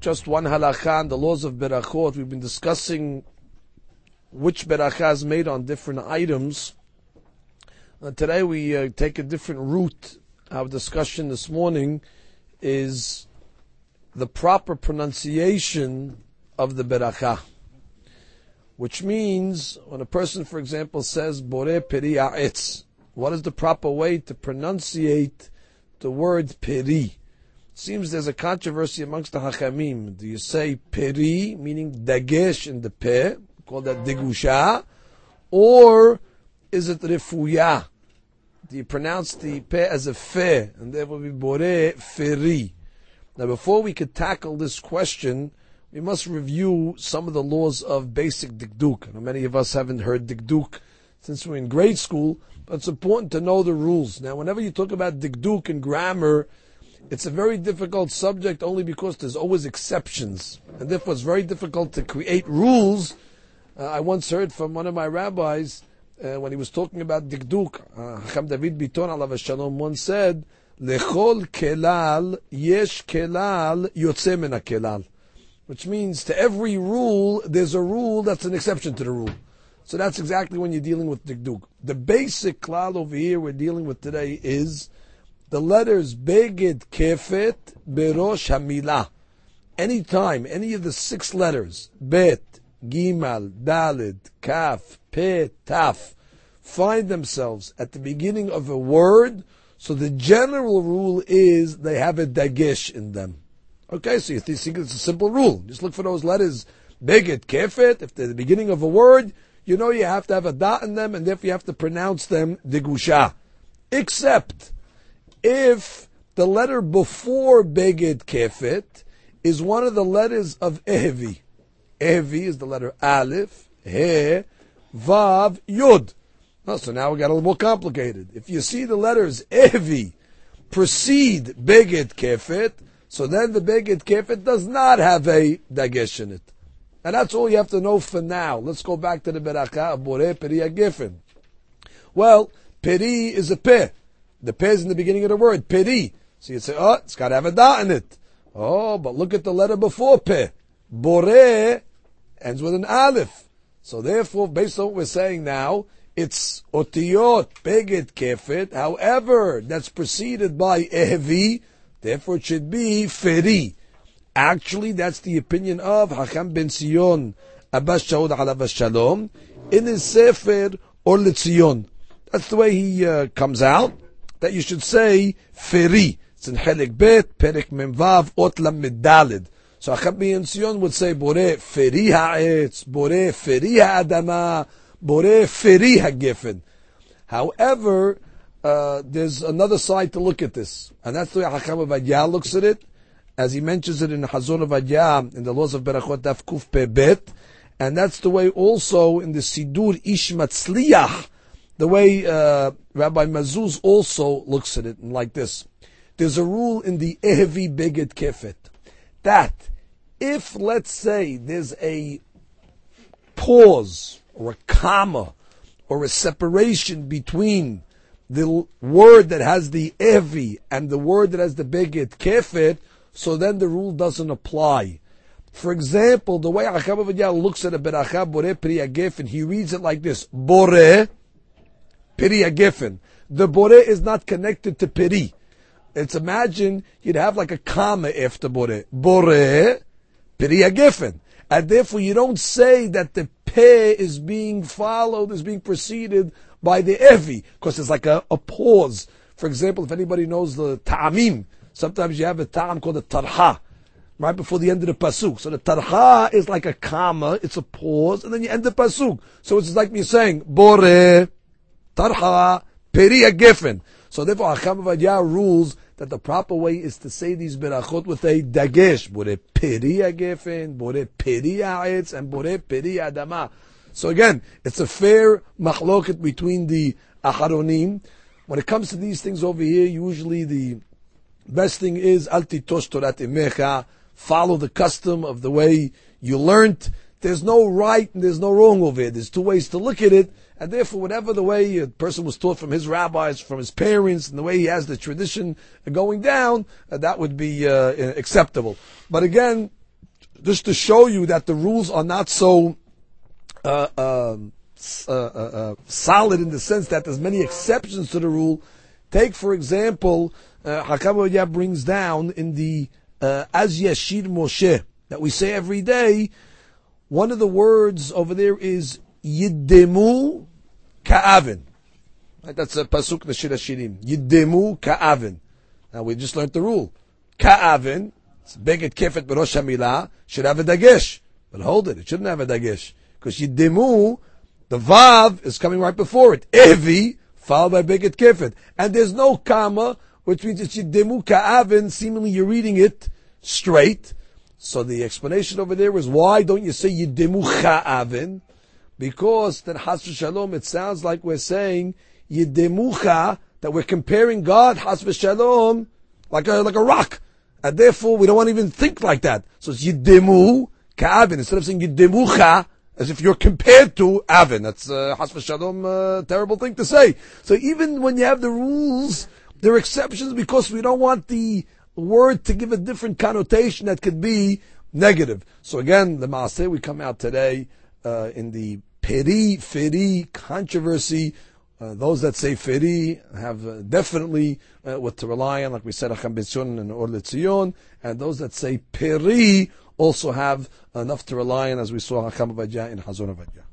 just one halakha and the laws of berachot. We've been discussing which beracha is made on different items. Uh, today we uh, take a different route. Our discussion this morning is the proper pronunciation of the beracha. Which means, when a person, for example, says, Bore peri what is the proper way to pronunciate the word peri? Seems there's a controversy amongst the Hachamim. Do you say peri, meaning dagesh in the pe, call that degusha, or is it refuya? Do you pronounce the pe as a fe, and there will be bore feri? Now, before we could tackle this question, we must review some of the laws of basic dikduk. Now, many of us haven't heard dikduk since we're in grade school, but it's important to know the rules. Now, whenever you talk about dikduk and grammar, it's a very difficult subject only because there's always exceptions, and therefore it's very difficult to create rules. Uh, I once heard from one of my rabbis uh, when he was talking about dikduk, uh, David Biton alav shalom once said, "Lechol kelal yesh kelal yotze kelal," which means to every rule there's a rule that's an exception to the rule. So that's exactly when you're dealing with dikduk. The basic klal over here we're dealing with today is the letters beged kefet berosh hamila. Anytime any of the six letters bet, gimal, dalid, kaf, pe, taf find themselves at the beginning of a word, so the general rule is they have a dagesh in them. Okay, so you think it's a simple rule. Just look for those letters beged kefet. If they're the beginning of a word, you know you have to have a dot in them, and therefore you have to pronounce them digusha. Except if the letter before beged kefet is one of the letters of evi. Evi is the letter aleph, he, vav, yud. So now we got a little more complicated. If you see the letters evi precede beged kefet, so then the beged kefet does not have a dagesh in it. And that's all you have to know for now. Let's go back to the beracha of Bore Peri Agifen. Well, Peri is a pe. The pe is in the beginning of the word, Peri. So you say, oh, it's got to have a dot in it. Oh, but look at the letter before pe. Bore ends with an aleph. So therefore, based on what we're saying now, it's otiyot, beged, kefet. However, that's preceded by evi. Therefore, it should be feri. Actually, that's the opinion of Hacham ben Sion Abba Shaul alav Shalom in his Sefer or Litzion. That's the way he uh, comes out. That you should say Feri. It's in Helik Bet, Perik Memvav, Ot Medalid. So Hacham ben Sion would say Bore Feri Ha'etz, Bore Feri Ha'adama, Bore Feri Ha'gefen. However, uh, there's another side to look at this, and that's the way Hacham Avadiyah looks at it as he mentions it in Hazon Avadia, in the laws of Berachot Daf Kuf Pe Bet, and that's the way also in the Sidur Ish Matzliach, the way uh, Rabbi Mazuz also looks at it like this. There's a rule in the Ehevi Beged Kefet that if, let's say, there's a pause or a comma or a separation between the word that has the Evi and the word that has the Beged Kefet, so then the rule doesn't apply. For example, the way Achab looks at a beracha bore priyagefen, he reads it like this: bore priyagefen. The bore is not connected to Piri. It's imagine you'd have like a comma after bore. Bore Piri priyagefen. And therefore you don't say that the pe is being followed, is being preceded by the evi, because it's like a, a pause. For example, if anybody knows the ta'amim, Sometimes you have a ta'am called a tarha, right before the end of the pasuk. So the tarha is like a comma, it's a pause, and then you end the pasuk. So it's like me saying, bore, tarha, peri gefen. So therefore, Hacham Avadia rules that the proper way is to say these berachot with a dagesh, bore peri gefen, bore peri ha'etz, and bore peri adama. So again, it's a fair machloket between the acharonim. When it comes to these things over here, usually the Best thing is altitosh torat imecha. Follow the custom of the way you learned. There's no right and there's no wrong over it. There's two ways to look at it, and therefore, whatever the way a person was taught from his rabbis, from his parents, and the way he has the tradition going down, uh, that would be uh, acceptable. But again, just to show you that the rules are not so uh, um, uh, uh, uh, solid in the sense that there's many exceptions to the rule. Take, for example, uh, Hakam brings down in the Az Yashir Moshe that we say every day. One of the words over there is Yiddemu Ka'avin. Right, that's a pasuk Nashir Shirim. Yiddemu Ka'avin. Now we just learned the rule. Ka'avin, it's Beget Kefet Berosh HaMilah, should have a dagesh. But hold it, it shouldn't have a dagesh. Because Yiddemu, the Vav is coming right before it. Evi, followed by Beget Kefet. And there's no comma, which means it's Yiddemu Ka'avin, seemingly you're reading it straight. So the explanation over there is why don't you say Yiddemu Cha'avin? Because then Has Shalom, it sounds like we're saying Yiddemucha, that we're comparing God, Has Shalom, like a, like a rock. And therefore, we don't want to even think like that. So it's Yiddemu Ka'avin. Instead of saying Yiddemucha, as if you're compared to Avin. That's uh, Has Shalom, uh, terrible thing to say. So even when you have the rules, there are exceptions because we don't want the word to give a different connotation that could be negative. So again, the Maaseh, we come out today uh, in the Peri Feri controversy. Uh, those that say Feri have uh, definitely uh, what to rely on, like we said, Acham Betzion and Or Letzion, and those that say Peri also have enough to rely on, as we saw Acham Avadja in Hazon Avadja.